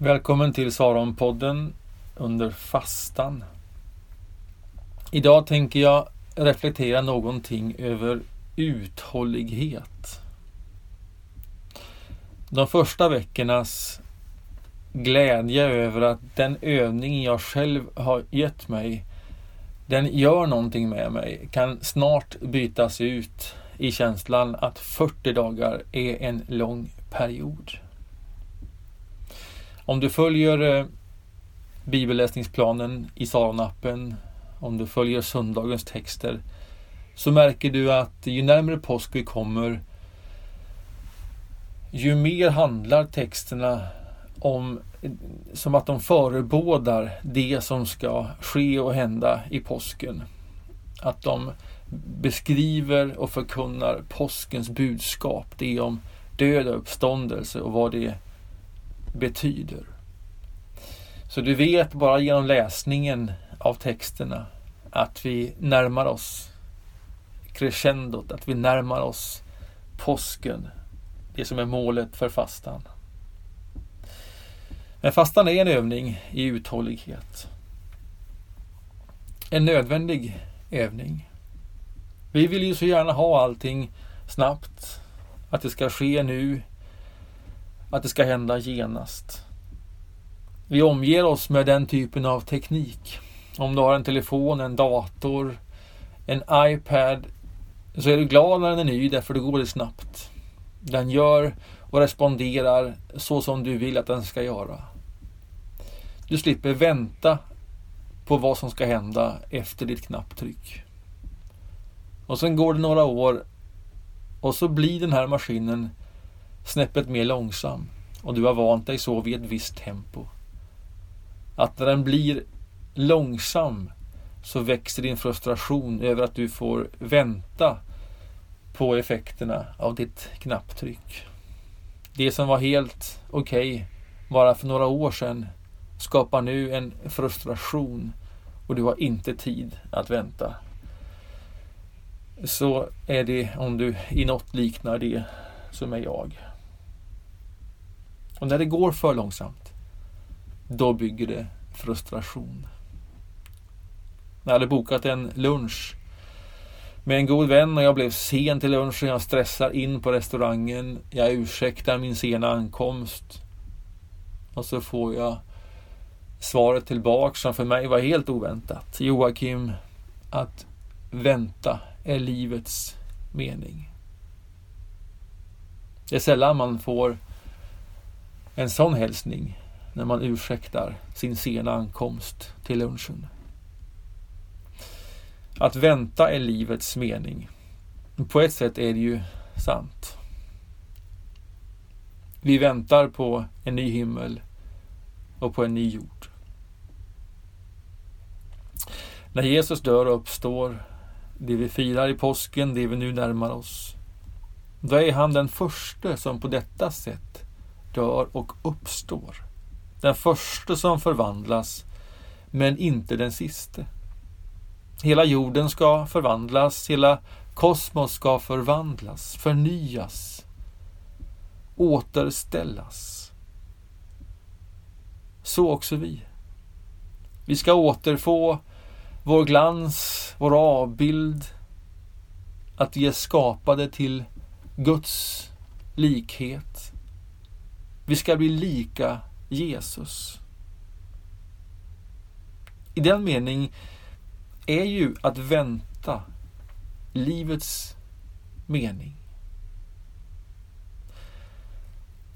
Välkommen till Saronpodden under fastan. Idag tänker jag reflektera någonting över uthållighet. De första veckornas glädje över att den övning jag själv har gett mig den gör någonting med mig kan snart bytas ut i känslan att 40 dagar är en lång period. Om du följer eh, bibelläsningsplanen i Saronappen, om du följer söndagens texter, så märker du att ju närmare påsk vi kommer, ju mer handlar texterna om som att de förebådar det som ska ske och hända i påsken. Att de beskriver och förkunnar påskens budskap. Det om död och uppståndelse och vad det betyder. Så du vet bara genom läsningen av texterna att vi närmar oss crescendot, att vi närmar oss påsken. Det som är målet för fastan. Men fastan är en övning i uthållighet. En nödvändig övning. Vi vill ju så gärna ha allting snabbt. Att det ska ske nu. Att det ska hända genast. Vi omger oss med den typen av teknik. Om du har en telefon, en dator, en iPad så är du glad när den är ny därför det går det snabbt. Den gör och responderar så som du vill att den ska göra. Du slipper vänta på vad som ska hända efter ditt knapptryck. Och sen går det några år och så blir den här maskinen snäppet mer långsam och du har vant dig så vid ett visst tempo. Att när den blir långsam så växer din frustration över att du får vänta på effekterna av ditt knapptryck. Det som var helt okej okay bara för några år sedan skapar nu en frustration och du har inte tid att vänta. Så är det om du i något liknar det som är jag. Och när det går för långsamt, då bygger det frustration. Jag hade bokat en lunch med en god vän och jag blev sen till lunchen. Jag stressar in på restaurangen. Jag ursäktar min sena ankomst. Och så får jag svaret tillbaks som för mig var helt oväntat. Joakim, att vänta är livets mening. Det är sällan man får en sån hälsning när man ursäktar sin sena ankomst till lunchen. Att vänta är livets mening. På ett sätt är det ju sant. Vi väntar på en ny himmel och på en ny jord. När Jesus dör och uppstår, det vi firar i påsken, det vi nu närmar oss, då är han den första som på detta sätt dör och uppstår. Den första som förvandlas, men inte den siste. Hela jorden ska förvandlas, hela kosmos ska förvandlas, förnyas, återställas. Så också vi. Vi ska återfå vår glans, vår avbild, att vi är skapade till Guds likhet. Vi ska bli lika Jesus. I den mening är ju att vänta livets mening.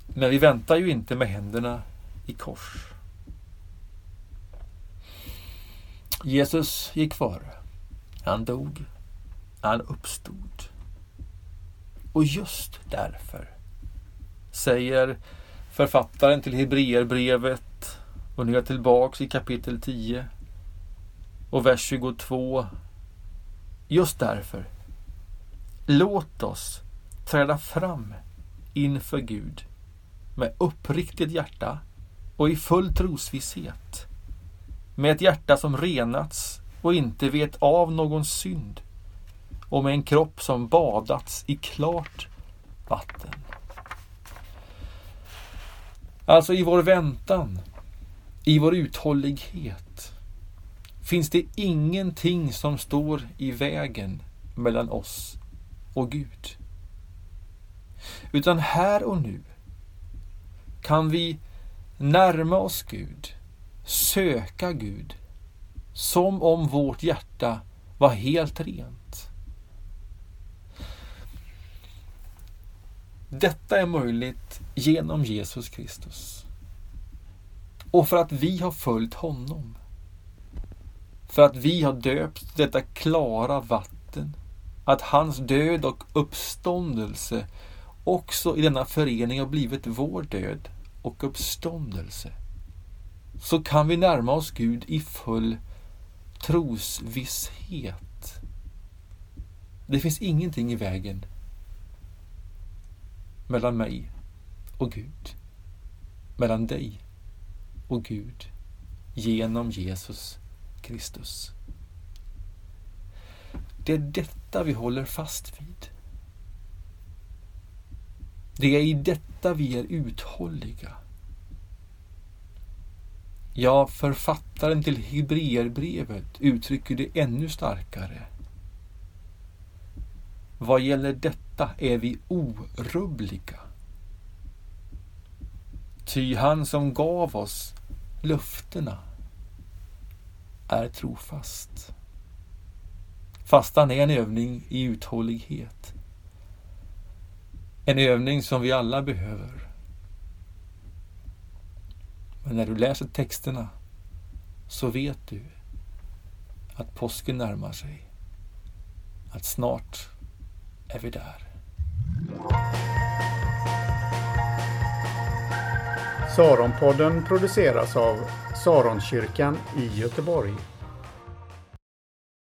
Men vi väntar ju inte med händerna i kors. Jesus gick före. Han dog. Han uppstod. Och just därför säger författaren till Hebreerbrevet och nu är jag tillbaks i kapitel 10 och vers 22. Just därför, låt oss träda fram inför Gud med uppriktigt hjärta och i full trosvisshet med ett hjärta som renats och inte vet av någon synd och med en kropp som badats i klart vatten. Alltså i vår väntan, i vår uthållighet, finns det ingenting som står i vägen mellan oss och Gud. Utan här och nu kan vi närma oss Gud, söka Gud, som om vårt hjärta var helt rent. Detta är möjligt genom Jesus Kristus. Och för att vi har följt honom. För att vi har döpt detta klara vatten. Att hans död och uppståndelse också i denna förening har blivit vår död och uppståndelse. Så kan vi närma oss Gud i full trosvisshet. Det finns ingenting i vägen mellan mig och Gud. Mellan dig och Gud genom Jesus Kristus. Det är detta vi håller fast vid. Det är i detta vi är uthålliga. Ja, författaren till Hebreerbrevet uttrycker det ännu starkare. Vad gäller detta är vi orubbliga. Ty han som gav oss löftena är trofast. Fastan är en övning i uthållighet. En övning som vi alla behöver. Men när du läser texterna så vet du att påsken närmar sig. Att snart är vi där. Saronpodden produceras av Saronkyrkan i Göteborg.